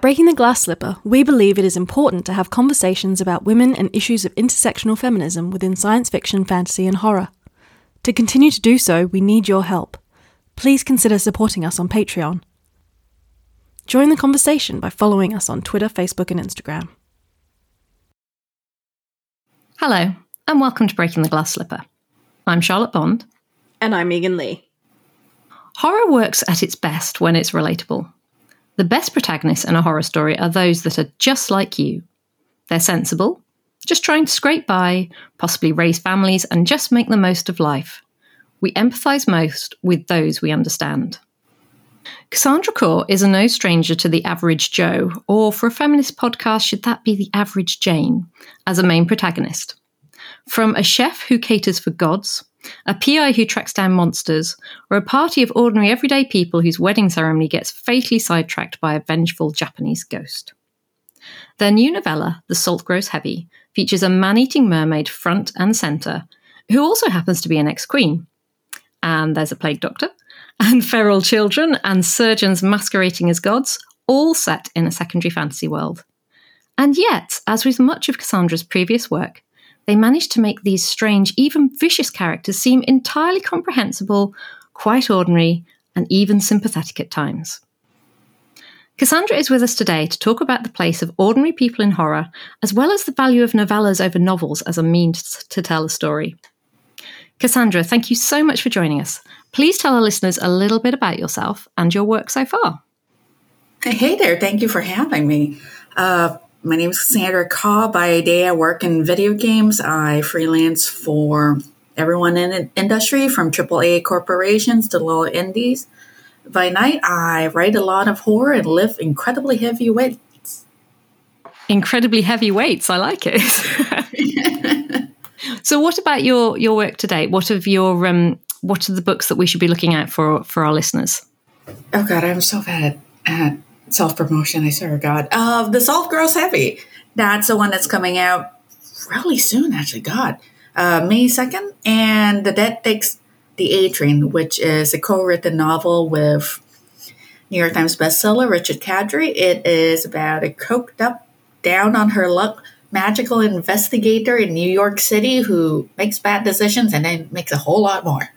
At Breaking the Glass Slipper, we believe it is important to have conversations about women and issues of intersectional feminism within science fiction, fantasy, and horror. To continue to do so, we need your help. Please consider supporting us on Patreon. Join the conversation by following us on Twitter, Facebook, and Instagram. Hello, and welcome to Breaking the Glass Slipper. I'm Charlotte Bond. And I'm Megan Leigh. Horror works at its best when it's relatable. The best protagonists in a horror story are those that are just like you. They're sensible, just trying to scrape by, possibly raise families, and just make the most of life. We empathise most with those we understand. Cassandra Khaw is a no stranger to the average Joe, or for a feminist podcast, should that be the average Jane, as a main protagonist. From a chef who caters for gods, a PI who tracks down monsters, or a party of ordinary everyday people whose wedding ceremony gets fatally sidetracked by a vengeful Japanese ghost. Their new novella, The Salt Grows Heavy, features a man eating mermaid front and centre, who also happens to be an ex queen. And there's a plague doctor, and feral children, and surgeons masquerading as gods, all set in a secondary fantasy world. And yet, as with much of Cassandra's previous work, they managed to make these strange, even vicious characters seem entirely comprehensible, quite ordinary, and even sympathetic at times. Cassandra is with us today to talk about the place of ordinary people in horror, as well as the value of novellas over novels as a means to tell a story. Cassandra, thank you so much for joining us. Please tell our listeners a little bit about yourself and your work so far. Hey there, thank you for having me. Uh, my name is Cassandra Khaw. By day, I work in video games. I freelance for everyone in the industry, from AAA corporations to little indies. By night, I write a lot of horror and lift incredibly heavy weights. Incredibly heavy weights. I like it. so, what about your your work today? What of your um, what are the books that we should be looking at for for our listeners? Oh God, I'm so bad at self promotion. I swear, God. Uh, the Salt Grows Heavy. That's the one that's coming out really soon, actually. God, uh, May second, and the Dead Takes the A Train, which is a co-written novel with New York Times bestseller Richard Kadrey. It is about a coked up, down on her luck magical investigator in New York City who makes bad decisions and then makes a whole lot more.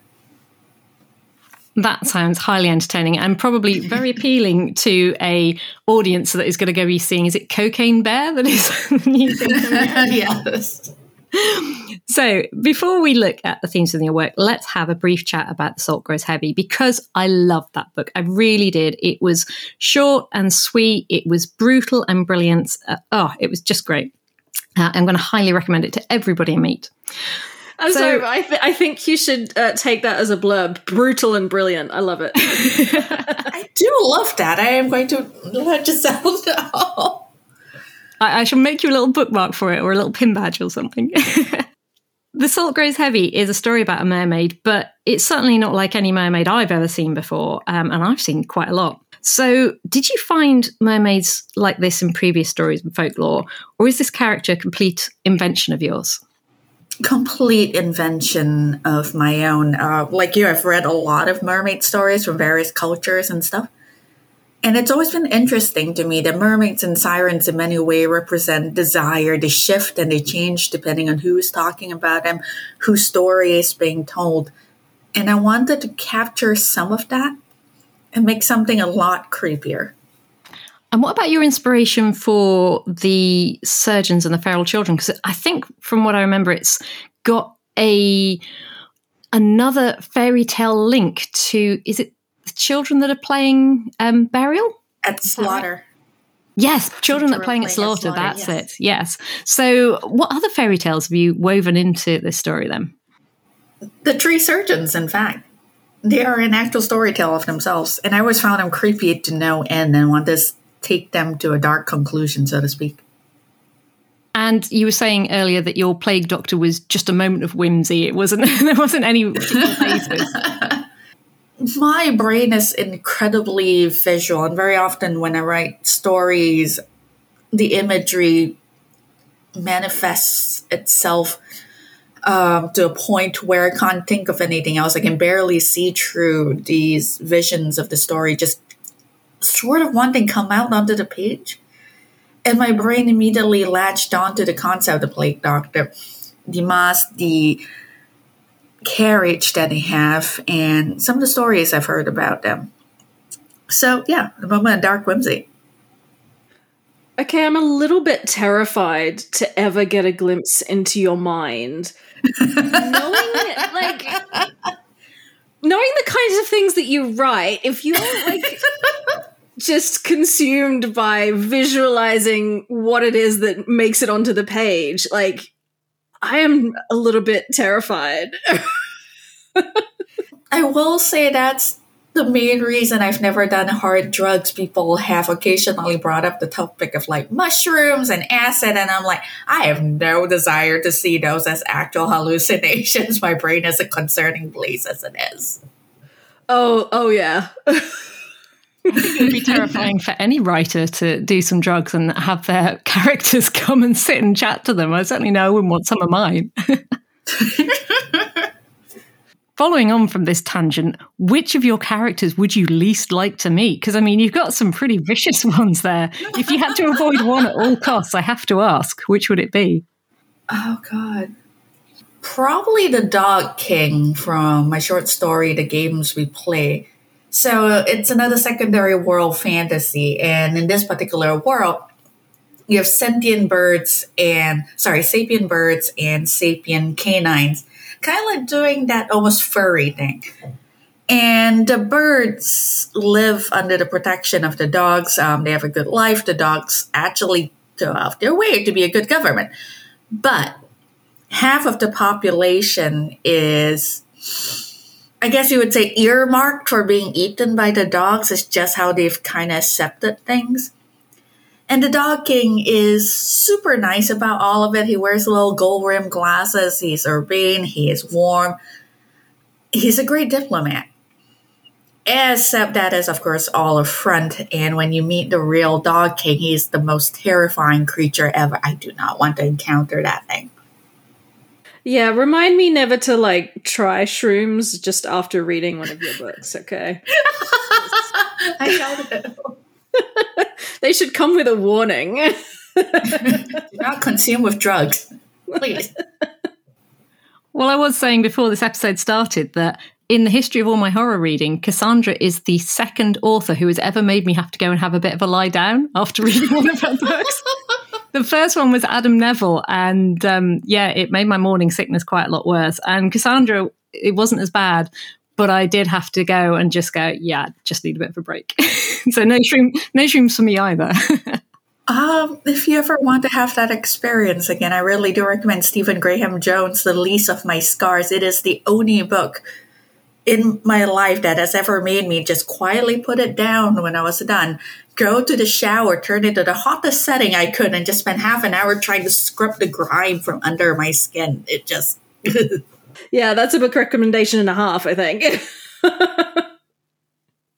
That sounds highly entertaining and probably very appealing to a audience that is going to go be seeing. Is it Cocaine Bear that is the new yes. So, before we look at the themes of your work, let's have a brief chat about The Salt Grows Heavy because I loved that book. I really did. It was short and sweet, it was brutal and brilliant. Uh, oh, it was just great. Uh, I'm going to highly recommend it to everybody I meet. I'm so, sorry, I, th- I think you should uh, take that as a blurb. Brutal and brilliant. I love it. I do love that. I am going to let Giselle know. I, I shall make you a little bookmark for it or a little pin badge or something. the Salt Grows Heavy is a story about a mermaid, but it's certainly not like any mermaid I've ever seen before, um, and I've seen quite a lot. So, did you find mermaids like this in previous stories and folklore, or is this character a complete invention of yours? Complete invention of my own. Uh, like you, I've read a lot of mermaid stories from various cultures and stuff. And it's always been interesting to me that mermaids and sirens in many ways represent desire. They shift and they change depending on who is talking about them, whose story is being told. And I wanted to capture some of that and make something a lot creepier. And what about your inspiration for the surgeons and the feral children? Because I think, from what I remember, it's got a another fairy tale link to. Is it the children that are playing um, burial at slaughter? Yes, children that are playing, playing at slaughter. At slaughter that's yes. it. Yes. So, what other fairy tales have you woven into this story then? The tree surgeons, in fact. They are an actual storyteller of themselves. And I always found them creepy to no end and want this take them to a dark conclusion, so to speak. And you were saying earlier that your plague doctor was just a moment of whimsy. It wasn't. there wasn't any basis. My brain is incredibly visual, and very often when I write stories, the imagery manifests itself um, to a point where I can't think of anything else. I can barely see through these visions of the story. Just sort of one thing come out onto the page. And my brain immediately latched onto the concept of the plague doctor, the mask, the carriage that they have, and some of the stories I've heard about them. So yeah, the moment of dark whimsy. Okay, I'm a little bit terrified to ever get a glimpse into your mind. knowing like knowing the kinds of things that you write, if you're like just consumed by visualizing what it is that makes it onto the page, like I am a little bit terrified. I will say that's the main reason I've never done hard drugs, people have occasionally brought up the topic of like mushrooms and acid, and I'm like, I have no desire to see those as actual hallucinations. My brain is a concerning place as it is. Oh, oh yeah. it would be terrifying for any writer to do some drugs and have their characters come and sit and chat to them. I certainly know I wouldn't want some of mine. Following on from this tangent, which of your characters would you least like to meet? Because I mean, you've got some pretty vicious ones there. If you had to avoid one at all costs, I have to ask, which would it be? Oh God, probably the Dog King from my short story, "The Games We Play." So it's another secondary world fantasy, and in this particular world, you have sentient birds and sorry, sapient birds and sapient canines kind of like doing that almost furry thing. And the birds live under the protection of the dogs. Um, they have a good life. The dogs actually go out their way to be a good government. But half of the population is, I guess you would say, earmarked for being eaten by the dogs. is just how they've kind of accepted things. And the dog king is super nice about all of it. He wears little gold rimmed glasses. He's urbane. He is warm. He's a great diplomat. Except that is, of course, all a front. And when you meet the real dog king, he's the most terrifying creature ever. I do not want to encounter that thing. Yeah, remind me never to like try shrooms just after reading one of your books, okay? I shall do. they should come with a warning. Do not consume with drugs, please. Well, I was saying before this episode started that in the history of all my horror reading, Cassandra is the second author who has ever made me have to go and have a bit of a lie down after reading one of her books. The first one was Adam Nevill, and um, yeah, it made my morning sickness quite a lot worse. And Cassandra, it wasn't as bad, but I did have to go and just go, yeah, just need a bit of a break. so no shroom, no shrooms for me either. um, if you ever want to have that experience again, I really do recommend Stephen Graham Jones' The Least of My Scars. It is the only book in my life that has ever made me just quietly put it down when I was done. Go to the shower, turn it to the hottest setting I could, and just spend half an hour trying to scrub the grime from under my skin. It just Yeah, that's a book recommendation and a half, I think.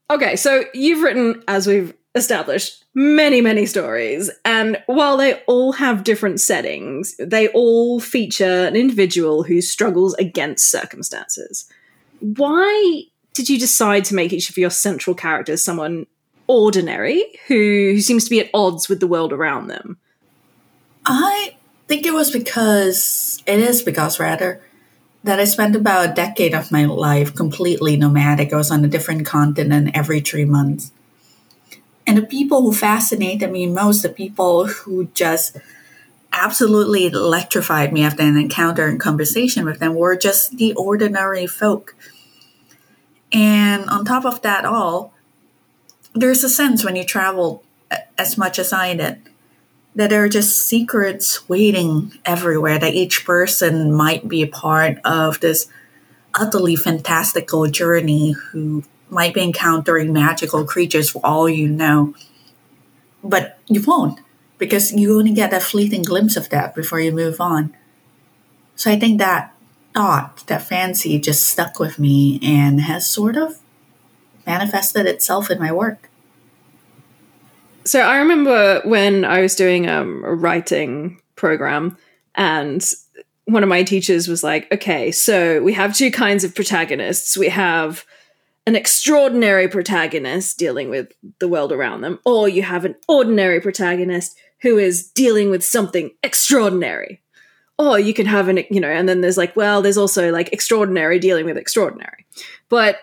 okay, so you've written, as we've established, many, many stories. And while they all have different settings, they all feature an individual who struggles against circumstances. Why did you decide to make each of your central characters someone ordinary who, who seems to be at odds with the world around them? I think it was because, it is because rather, that I spent about a decade of my life completely nomadic. I was on a different continent every three months. And the people who fascinated me most, the people who just absolutely electrified me after an encounter and conversation with them, were just the ordinary folk. And on top of that all, there's a sense when you travel as much as I did that there are just secrets waiting everywhere, that each person might be a part of this utterly fantastical journey who might be encountering magical creatures for all you know. But you won't, because you only get a fleeting glimpse of that before you move on. So I think that thought, that fancy just stuck with me and has sort of manifested itself in my work. So I remember when I was doing um, a writing program, and one of my teachers was like, "Okay, so we have two kinds of protagonists. We have an extraordinary protagonist dealing with the world around them, or you have an ordinary protagonist who is dealing with something extraordinary. Or you can have an, you know, and then there's like, well, there's also like extraordinary dealing with extraordinary. But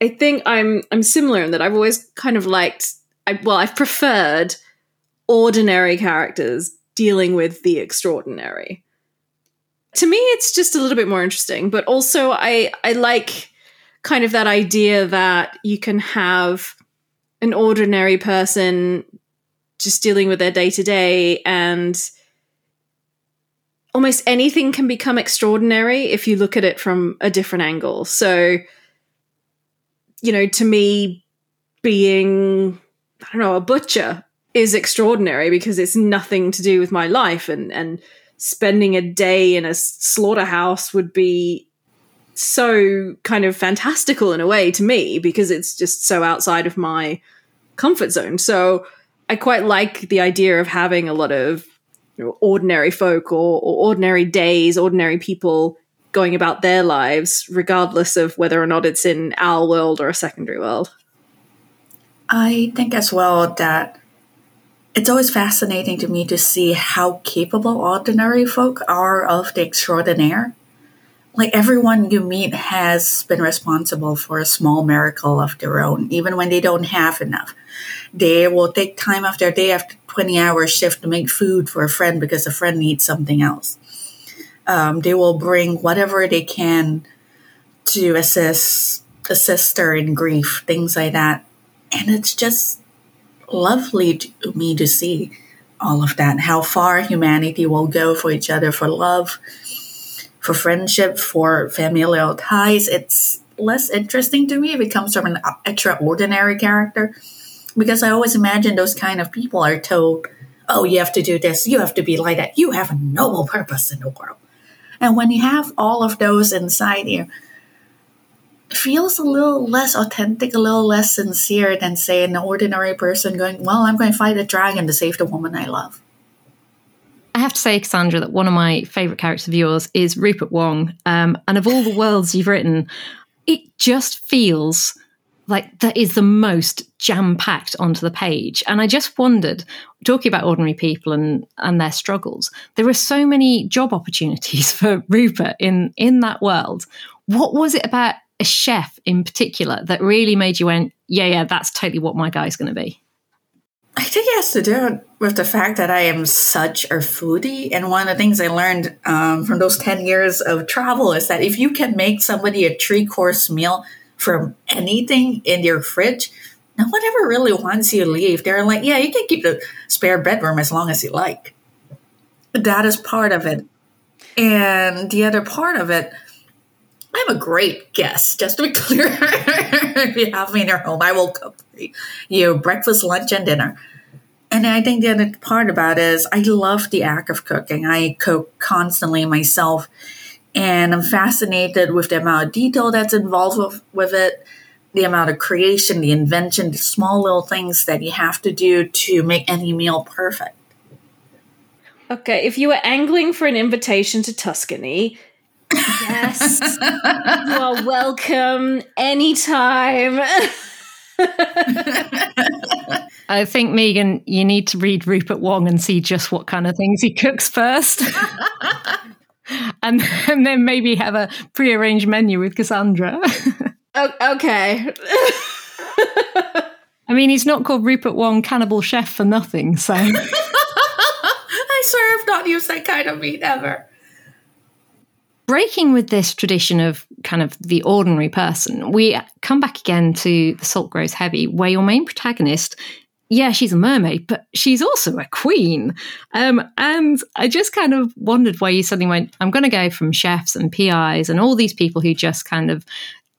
I think I'm I'm similar in that I've always kind of liked I, well, I've preferred ordinary characters dealing with the extraordinary. To me, it's just a little bit more interesting, but also I I like kind of that idea that you can have an ordinary person just dealing with their day to day and almost anything can become extraordinary if you look at it from a different angle. So, you know, to me, being, I don't know, a butcher is extraordinary because it's nothing to do with my life and, and spending a day in a slaughterhouse would be so kind of fantastical in a way to me because it's just so outside of my comfort zone. So I quite like the idea of having a lot of you know, ordinary folk or, or ordinary days, ordinary people going about their lives, regardless of whether or not it's in our world or a secondary world. I think as well that it's always fascinating to me to see how capable ordinary folk are of the extraordinaire like everyone you meet has been responsible for a small miracle of their own, even when they don't have enough. They will take time off their day after 20 hour shift to make food for a friend because a friend needs something else. Um, they will bring whatever they can to assist a sister in grief, things like that. And it's just lovely to me to see all of that, how far humanity will go for each other, for love, for friendship, for familial ties, it's less interesting to me if it comes from an extraordinary character. Because I always imagine those kind of people are told, oh, you have to do this, you have to be like that, you have a noble purpose in the world. And when you have all of those inside you, feels a little less authentic, a little less sincere than, say, an ordinary person going, well, I'm going to fight a dragon to save the woman I love. I have to say, Cassandra, that one of my favourite characters of yours is Rupert Wong. Um, and of all the worlds you've written, it just feels like that is the most jam packed onto the page. And I just wondered, talking about ordinary people and, and their struggles, there are so many job opportunities for Rupert in, in that world. What was it about a chef in particular that really made you went, yeah, yeah, that's totally what my guy's going to be? I think it has to do with the fact that I am such a foodie. And one of the things I learned um, from those 10 years of travel is that if you can make somebody a three course meal from anything in your fridge, no one ever really wants you to leave. They're like, yeah, you can keep the spare bedroom as long as you like. That is part of it. And the other part of it, I'm a great guest, just to be clear. if you have me in your home, I will cook you breakfast, lunch, and dinner. And I think the other part about it is I love the act of cooking. I cook constantly myself, and I'm fascinated with the amount of detail that's involved with, with it, the amount of creation, the invention, the small little things that you have to do to make any meal perfect. Okay, if you were angling for an invitation to Tuscany, yes, you are welcome anytime. I think Megan, you need to read Rupert Wong and see just what kind of things he cooks first. and, and then maybe have a pre-arranged menu with Cassandra. oh, okay. I mean, he's not called Rupert Wong Cannibal Chef for nothing, so. I swear I've not used that kind of meat ever breaking with this tradition of kind of the ordinary person, we come back again to The Salt Grows Heavy, where your main protagonist, yeah, she's a mermaid, but she's also a queen. Um, and I just kind of wondered why you suddenly went, I'm going to go from chefs and PIs and all these people who just kind of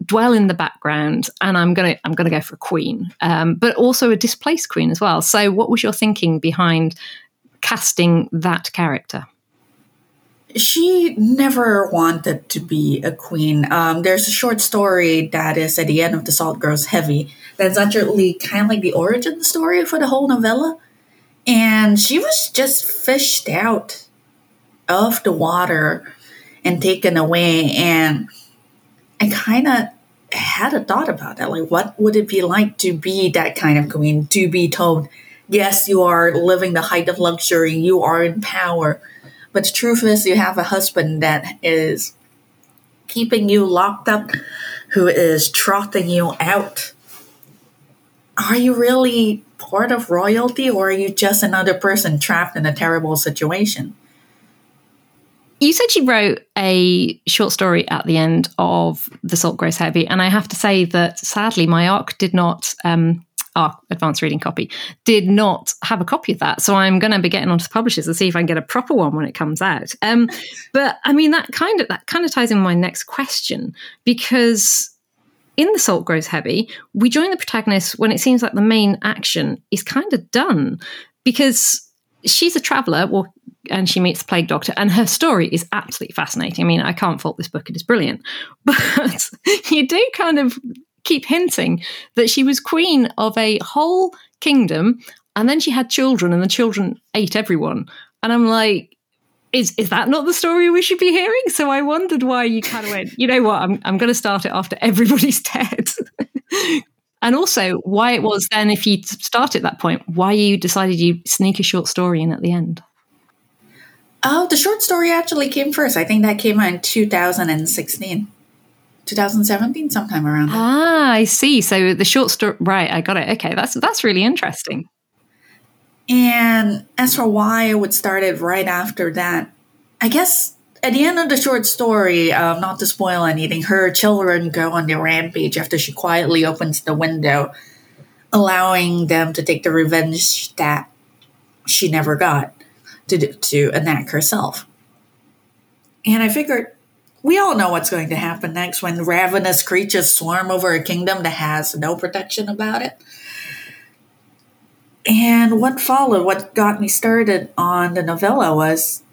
dwell in the background and i'm going to i'm going to go for a queen. Um, but also a displaced queen as well. So what was your thinking behind casting that character she never wanted to be a queen. Um, there's a short story that is at the end of The Salt Grows Heavy that's actually kind of like the origin story for the whole novella. And she was just fished out of the water and taken away. And I kind of had a thought about that. Like, what would it be like to be that kind of queen? To be told, yes, you are living the height of luxury, you are in power. But the truth is, you have a husband that is keeping you locked up, who is trotting you out. Are you really part of royalty, or are you just another person trapped in a terrible situation? You said you wrote a short story at the end of The Salt Grows Heavy, and I have to say that sadly my ARC did not, um, our advanced reading copy, did not have a copy of that. So I'm going to be getting onto the publishers to see if I can get a proper one when it comes out. Um, but I mean that kind of that kind of ties in my next question because in The Salt Grows Heavy, we join the protagonist when it seems like the main action is kind of done because she's a traveler well and she meets the plague doctor and her story is absolutely fascinating i mean i can't fault this book it is brilliant but you do kind of keep hinting that she was queen of a whole kingdom and then she had children and the children ate everyone and i'm like is is that not the story we should be hearing so i wondered why you kind of went you know what i'm, I'm going to start it after everybody's dead and also why it was then if you start at that point why you decided you sneak a short story in at the end Oh, the short story actually came first. I think that came out in 2016. 2017 sometime around there. ah i see so the short story right i got it okay that's that's really interesting And as for why I would start it right after that, I guess at the end of the short story, um, not to spoil anything, her children go on their rampage after she quietly opens the window, allowing them to take the revenge that she never got to, to enact herself. And I figured we all know what's going to happen next when ravenous creatures swarm over a kingdom that has no protection about it. And what followed, what got me started on the novella was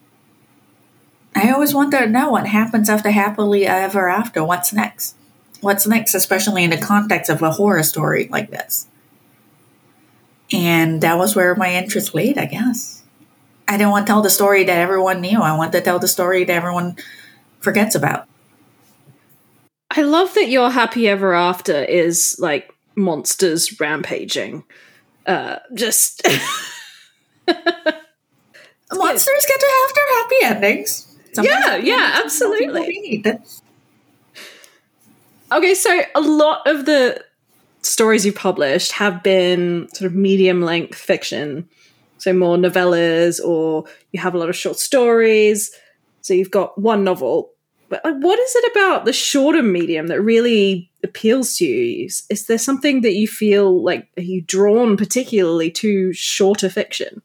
I always wanted to know what happens after happily ever after. What's next? What's next, especially in the context of a horror story like this? And that was where my interest laid, I guess. I didn't want to tell the story that everyone knew. I wanted to tell the story that everyone forgets about. I love that your happy ever after is like monsters rampaging. Uh, just Monsters get to have their happy endings. Yeah, yeah, some absolutely. okay. So a lot of the stories you've published have been sort of medium length fiction, so more novellas, or you have a lot of short stories. So you've got one novel, but what is it about the shorter medium that really appeals to you? Is, is there something that you feel like are you drawn particularly to shorter fiction?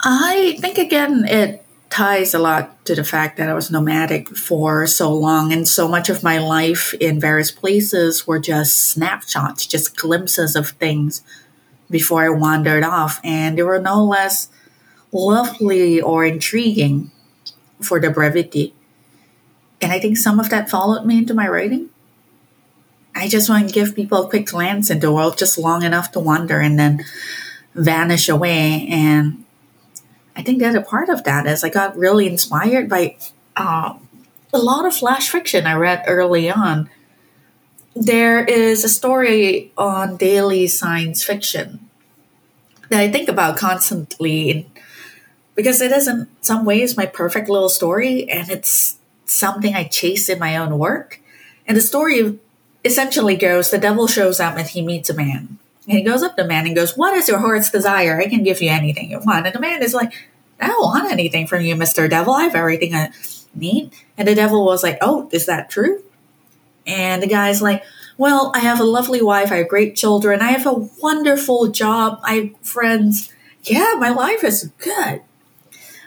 I think again it ties a lot to the fact that I was nomadic for so long and so much of my life in various places were just snapshots, just glimpses of things before I wandered off and they were no less lovely or intriguing for the brevity. And I think some of that followed me into my writing. I just want to give people a quick glance into the world just long enough to wander and then vanish away and I think that a part of that is I got really inspired by uh, a lot of flash fiction I read early on. There is a story on daily science fiction that I think about constantly because it is in some ways my perfect little story and it's something I chase in my own work. And the story essentially goes the devil shows up and he meets a man. And he goes up to the man and goes, What is your heart's desire? I can give you anything you want. And the man is like, I don't want anything from you, Mr. Devil. I have everything I need. And the devil was like, Oh, is that true? And the guy's like, Well, I have a lovely wife. I have great children. I have a wonderful job. I have friends. Yeah, my life is good.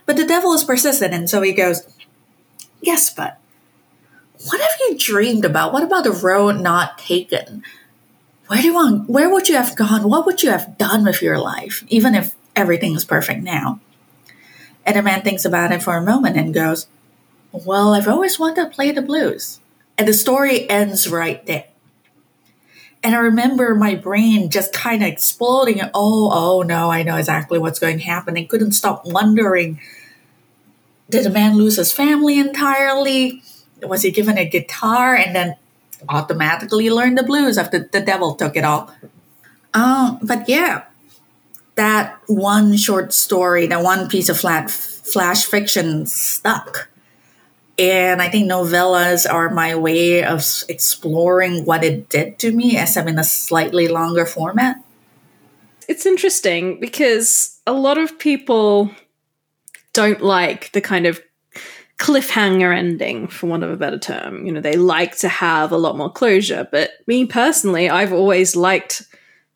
But the devil is persistent. And so he goes, Yes, but what have you dreamed about? What about the road not taken? Where do you want, where would you have gone? What would you have done with your life, even if everything is perfect now? And the man thinks about it for a moment and goes, Well, I've always wanted to play the blues. And the story ends right there. And I remember my brain just kind of exploding. Oh, oh no, I know exactly what's going to happen. I couldn't stop wondering did the man lose his family entirely? Was he given a guitar and then automatically learn the blues after the devil took it all. Um, but yeah, that one short story, that one piece of flat flash fiction stuck. And I think novellas are my way of exploring what it did to me as I'm in a slightly longer format. It's interesting because a lot of people don't like the kind of cliffhanger ending, for want of a better term. You know, they like to have a lot more closure. But me personally, I've always liked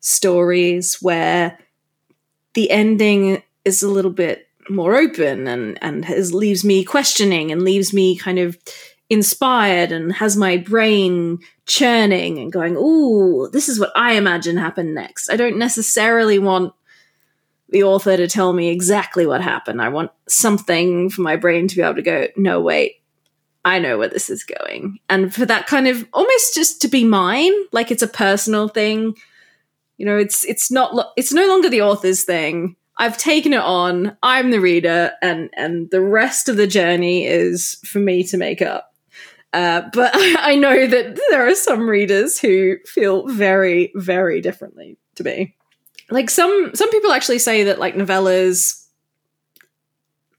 stories where the ending is a little bit more open and and has, leaves me questioning and leaves me kind of inspired and has my brain churning and going, "Oh, this is what I imagine happened next." I don't necessarily want the author to tell me exactly what happened. I want something for my brain to be able to go, "No, wait. I know where this is going." And for that kind of almost just to be mine, like it's a personal thing. You know, it's it's not it's no longer the author's thing I've taken it on. I'm the reader, and and the rest of the journey is for me to make up. Uh, but I know that there are some readers who feel very, very differently to me. Like some some people actually say that like novellas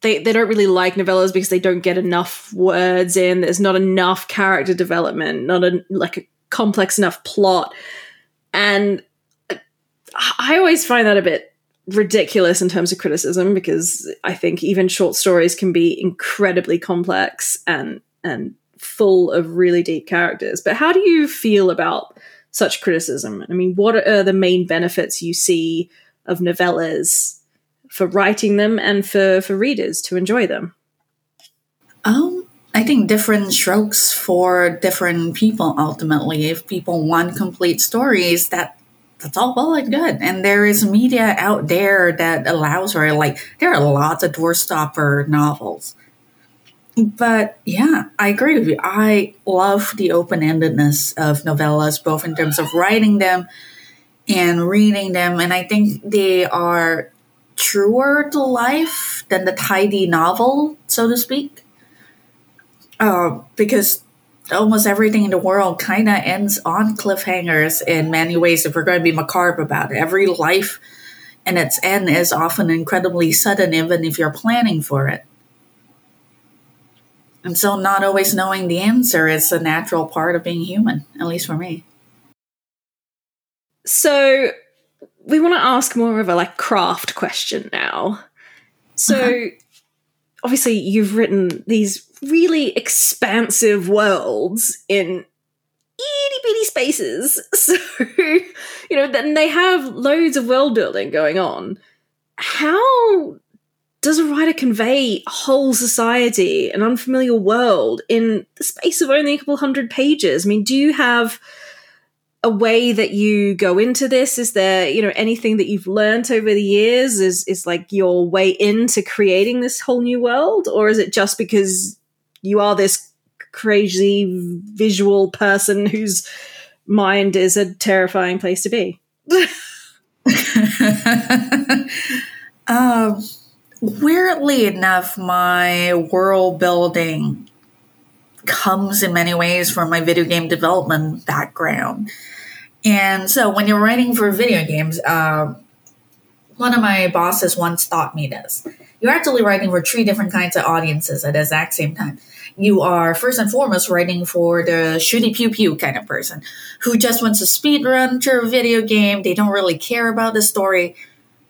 they, they don't really like novellas because they don't get enough words in. There's not enough character development, not a like a complex enough plot. And I always find that a bit ridiculous in terms of criticism because I think even short stories can be incredibly complex and and full of really deep characters. But how do you feel about such criticism? I mean, what are the main benefits you see of novellas for writing them and for for readers to enjoy them? Um I think different strokes for different people ultimately. If people want complete stories, that that's all well and good. And there is media out there that allows for it. Like there are lots of doorstopper novels. But yeah, I agree with you. I love the open endedness of novellas, both in terms of writing them and reading them. And I think they are truer to life than the tidy novel, so to speak. Uh, because almost everything in the world kind of ends on cliffhangers in many ways if we're going to be macabre about it. Every life and its end is often incredibly sudden, even if you're planning for it. And so, not always knowing the answer is a natural part of being human, at least for me. So, we want to ask more of a like craft question now. So, uh-huh. obviously, you've written these really expansive worlds in itty bitty spaces. So, you know, then they have loads of world building going on. How does a writer convey a whole society, an unfamiliar world, in the space of only a couple hundred pages? I mean, do you have a way that you go into this? Is there, you know, anything that you've learned over the years? Is is like your way into creating this whole new world, or is it just because you are this crazy visual person whose mind is a terrifying place to be. um, weirdly enough, my world building comes in many ways from my video game development background. And so when you're writing for video games, uh, one of my bosses once taught me this. You're actually writing for three different kinds of audiences at the exact same time you are first and foremost writing for the shooty pew pew kind of person who just wants to speed run through a video game. They don't really care about the story.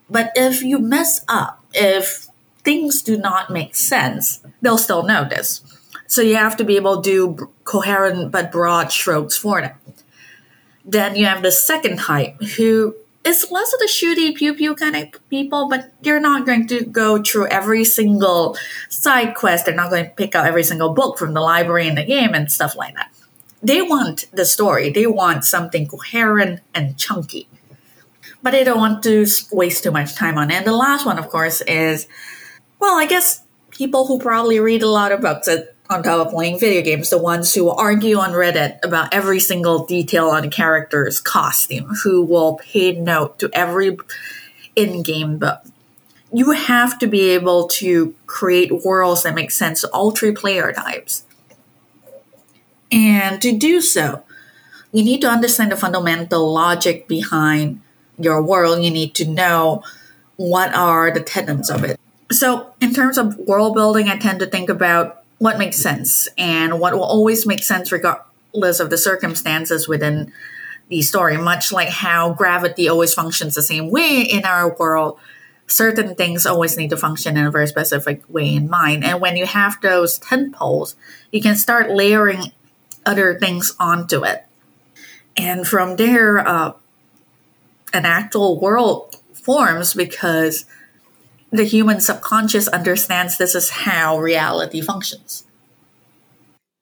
But if you mess up, if things do not make sense, they'll still notice. So you have to be able to do coherent but broad strokes for them. Then you have the second type who is less of the shooty pew pew kind of people, but they're not going to go through every single side quest. They're not going to pick out every single book from the library in the game and stuff like that. They want the story. They want something coherent and chunky, but they don't want to waste too much time on it. And the last one, of course, is well, I guess people who probably read a lot of books on top of playing video games, the ones who argue on Reddit about every single detail on a character's costume, who will pay note to every in game book. You have to be able to create worlds that make sense to all three player types. And to do so, you need to understand the fundamental logic behind your world. You need to know what are the tenets of it. So, in terms of world building, I tend to think about what makes sense and what will always make sense regardless of the circumstances within the story. Much like how gravity always functions the same way in our world, certain things always need to function in a very specific way in mind. And when you have those 10 poles, you can start layering other things onto it. And from there, uh, an actual world forms because the human subconscious understands this is how reality functions.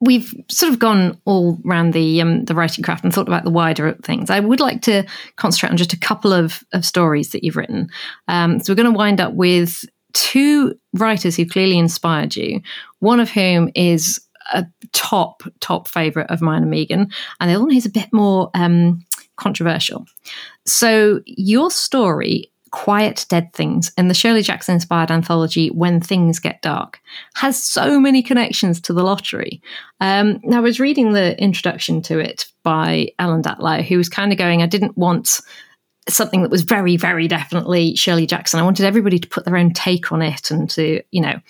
We've sort of gone all around the um, the writing craft and thought about the wider things. I would like to concentrate on just a couple of, of stories that you've written. Um, so we're going to wind up with two writers who clearly inspired you. One of whom is a top top favorite of mine and Megan, and the other one is a bit more um, controversial. So your story Quiet Dead Things in the Shirley Jackson inspired anthology When Things Get Dark has so many connections to the lottery. Um, I was reading the introduction to it by Ellen Datlow, who was kind of going, I didn't want something that was very, very definitely Shirley Jackson. I wanted everybody to put their own take on it and to, you know,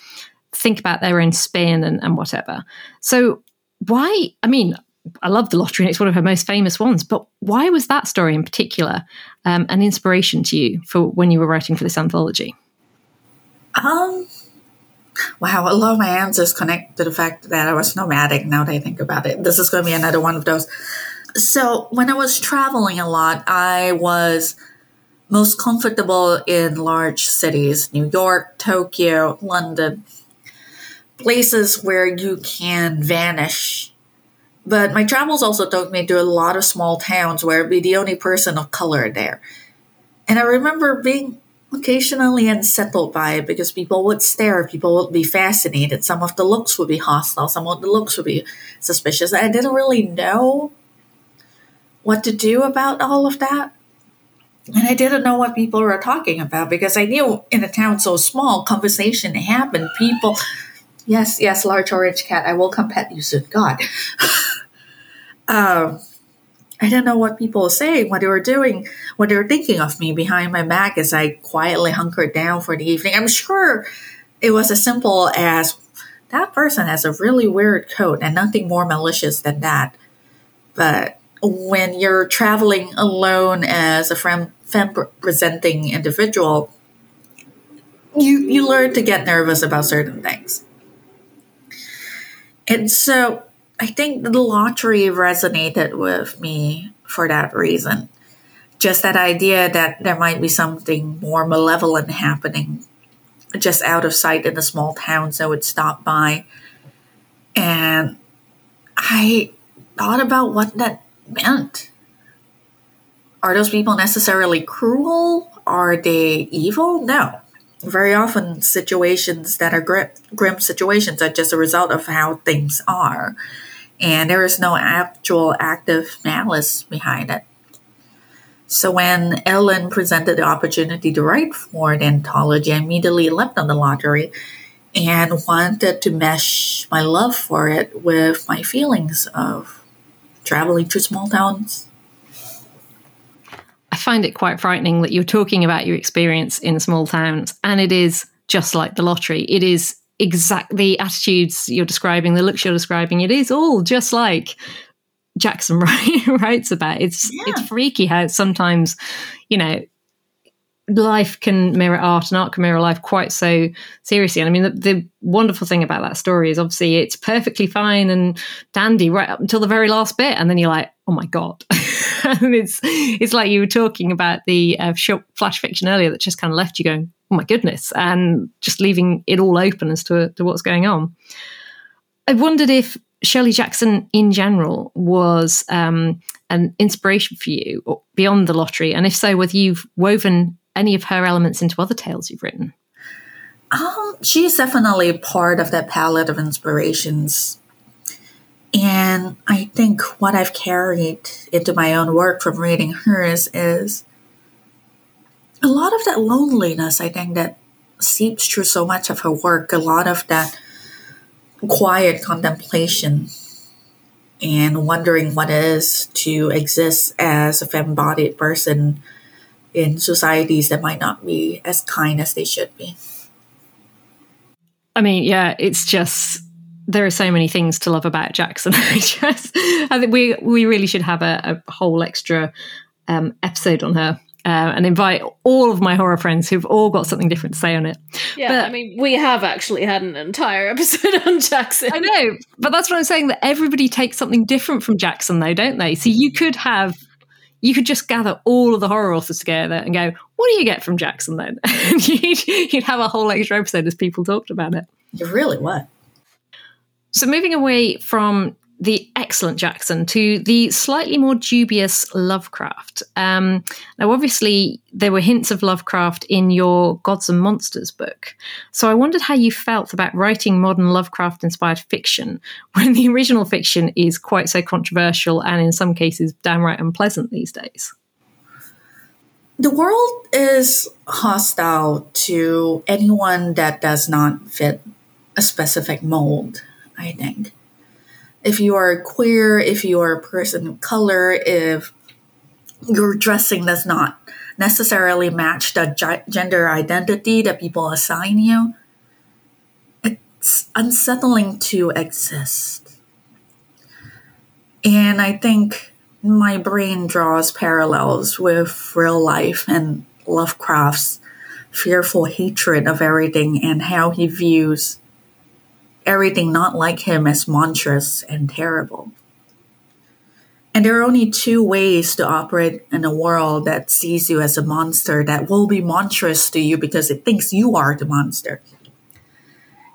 think about their own spin and, and whatever. So, why? I mean, I love the lottery and it's one of her most famous ones. But why was that story in particular um, an inspiration to you for when you were writing for this anthology? Um, wow, a lot of my answers connect to the fact that I was nomadic. Now that I think about it, this is going to be another one of those. So when I was traveling a lot, I was most comfortable in large cities: New York, Tokyo, London, places where you can vanish but my travels also took me to a lot of small towns where I'd be the only person of color there. And I remember being occasionally unsettled by it because people would stare, people would be fascinated. Some of the looks would be hostile, some of the looks would be suspicious. I didn't really know what to do about all of that. And I didn't know what people were talking about because I knew in a town so small, conversation happened. People, yes, yes, large orange cat, I will come pet you soon. God. um, I didn't know what people were saying, what they were doing, what they were thinking of me behind my back as I quietly hunkered down for the evening. I'm sure it was as simple as that person has a really weird coat and nothing more malicious than that. But when you're traveling alone as a femme presenting individual, you, you learn to get nervous about certain things. And so I think the lottery resonated with me for that reason. Just that idea that there might be something more malevolent happening just out of sight in a small town, so I would stop by. And I thought about what that meant. Are those people necessarily cruel? Are they evil? No very often situations that are grim, grim situations are just a result of how things are and there is no actual active malice behind it so when ellen presented the opportunity to write for the anthology i immediately leapt on the lottery and wanted to mesh my love for it with my feelings of traveling to small towns I find it quite frightening that you're talking about your experience in small towns, and it is just like the lottery. It is exact the attitudes you're describing, the looks you're describing. It is all just like Jackson writes about. It's yeah. it's freaky how sometimes, you know, life can mirror art and art can mirror life quite so seriously. And I mean, the, the, wonderful thing about that story is obviously it's perfectly fine and dandy right up until the very last bit, and then you're like, oh my god. and it's it's like you were talking about the uh, short flash fiction earlier that just kind of left you going, oh my goodness, and just leaving it all open as to, to what's going on. I wondered if Shirley Jackson in general was um, an inspiration for you beyond the lottery, and if so, whether you've woven any of her elements into other tales you've written. Um, she's definitely part of that palette of inspirations and I think what I've carried into my own work from reading hers is a lot of that loneliness, I think, that seeps through so much of her work, a lot of that quiet contemplation. and wondering what it is to exist as a femme-bodied person in societies that might not be as kind as they should be. I mean, yeah, it's just there are so many things to love about Jackson. I just, I think we we really should have a, a whole extra um, episode on her. Uh, and invite all of my horror friends who've all got something different to say on it. Yeah, but, I mean, we have actually had an entire episode on Jackson. I know, but that's what I'm saying. That everybody takes something different from Jackson, though, don't they? So you could have, you could just gather all of the horror authors together and go, "What do you get from Jackson?" Then you'd, you'd have a whole extra episode as people talked about it. You really would. So, moving away from the excellent Jackson to the slightly more dubious Lovecraft. Um, now, obviously, there were hints of Lovecraft in your Gods and Monsters book. So I wondered how you felt about writing modern Lovecraft inspired fiction when the original fiction is quite so controversial and in some cases downright unpleasant these days. The world is hostile to anyone that does not fit a specific mold, I think if you are queer, if you are a person of color, if your dressing does not necessarily match the gender identity that people assign you, it's unsettling to exist. And I think my brain draws parallels with real life and Lovecraft's fearful hatred of everything and how he views everything not like him as monstrous and terrible. And there are only two ways to operate in a world that sees you as a monster that will be monstrous to you because it thinks you are the monster.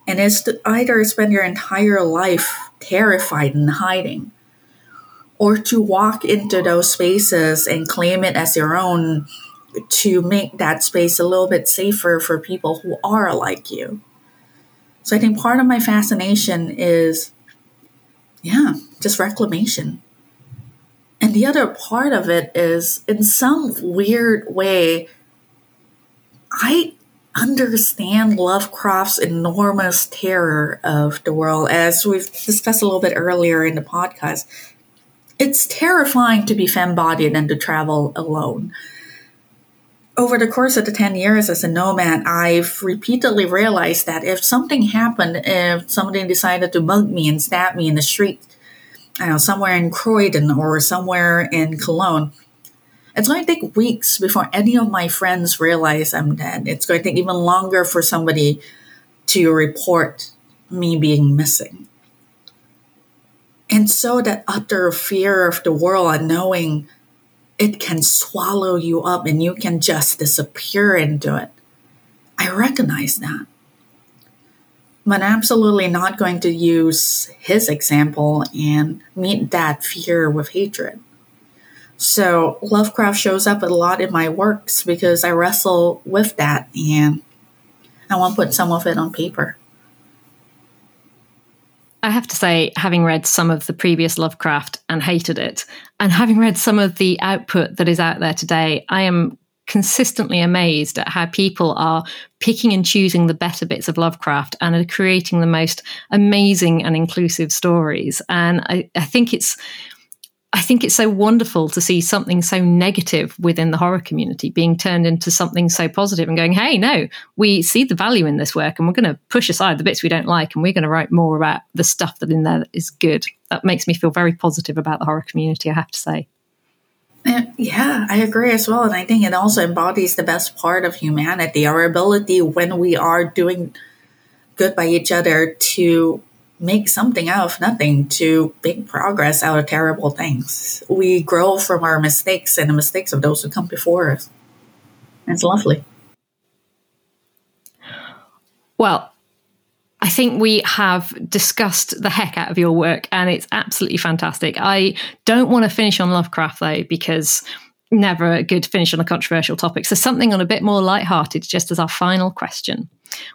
And it's to either spend your entire life terrified and hiding, or to walk into those spaces and claim it as your own to make that space a little bit safer for people who are like you. So I think part of my fascination is, yeah, just reclamation. And the other part of it is, in some weird way, I understand Lovecraft's enormous terror of the world, as we've discussed a little bit earlier in the podcast. It's terrifying to be femme bodied and to travel alone over the course of the 10 years as a nomad, I've repeatedly realized that if something happened, if somebody decided to mug me and stab me in the street, I know, somewhere in Croydon or somewhere in Cologne, it's going to take weeks before any of my friends realize I'm dead. It's going to take even longer for somebody to report me being missing. And so that utter fear of the world and knowing it can swallow you up and you can just disappear into it. I recognize that. But I'm absolutely not going to use his example and meet that fear with hatred. So Lovecraft shows up a lot in my works because I wrestle with that and I want to put some of it on paper. I have to say, having read some of the previous Lovecraft and hated it, and having read some of the output that is out there today, I am consistently amazed at how people are picking and choosing the better bits of Lovecraft and are creating the most amazing and inclusive stories. And I, I think it's I think it's so wonderful to see something so negative within the horror community being turned into something so positive and going, hey, no, we see the value in this work and we're going to push aside the bits we don't like and we're going to write more about the stuff that in there that is good. That makes me feel very positive about the horror community, I have to say. Yeah, I agree as well. And I think it also embodies the best part of humanity, our ability when we are doing good by each other to make something out of nothing to big progress out of terrible things. We grow from our mistakes and the mistakes of those who come before us. It's lovely. Well, I think we have discussed the heck out of your work and it's absolutely fantastic. I don't want to finish on Lovecraft though, because never a good finish on a controversial topic. So something on a bit more light-hearted, just as our final question.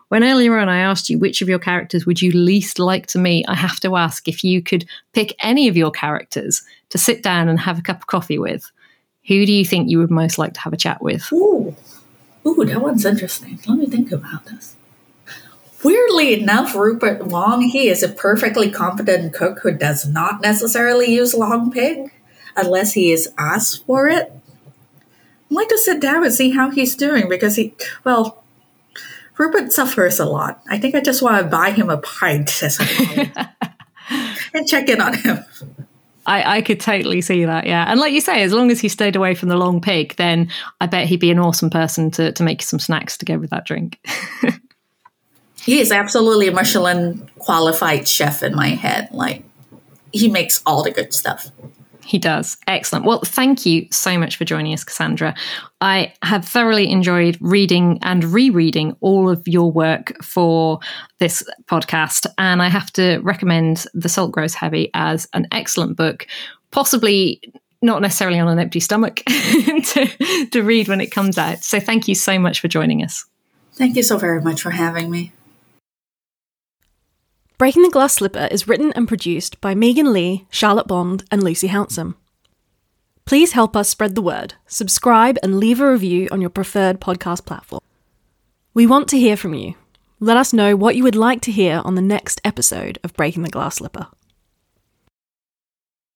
When earlier on I asked you which of your characters would you least like to meet, I have to ask if you could pick any of your characters to sit down and have a cup of coffee with. Who do you think you would most like to have a chat with? Ooh, ooh, that one's interesting. Let me think about this. weirdly enough, Rupert Wong, he is a perfectly competent cook who does not necessarily use long pig unless he is asked for it. I'd like to sit down and see how he's doing because he, well, Rupert suffers a lot. I think I just want to buy him a pint and check in on him. I, I could totally see that, yeah. And like you say, as long as he stayed away from the long pig, then I bet he'd be an awesome person to, to make some snacks to go with that drink. he is absolutely a Michelin qualified chef in my head. Like, he makes all the good stuff. He does. Excellent. Well, thank you so much for joining us, Cassandra. I have thoroughly enjoyed reading and rereading all of your work for this podcast. And I have to recommend The Salt Grows Heavy as an excellent book, possibly not necessarily on an empty stomach to, to read when it comes out. So thank you so much for joining us. Thank you so very much for having me. Breaking the Glass Slipper is written and produced by Megan Leigh, Charlotte Bond, and Lucy Hounsom. Please help us spread the word, subscribe, and leave a review on your preferred podcast platform. We want to hear from you. Let us know what you would like to hear on the next episode of Breaking the Glass Slipper.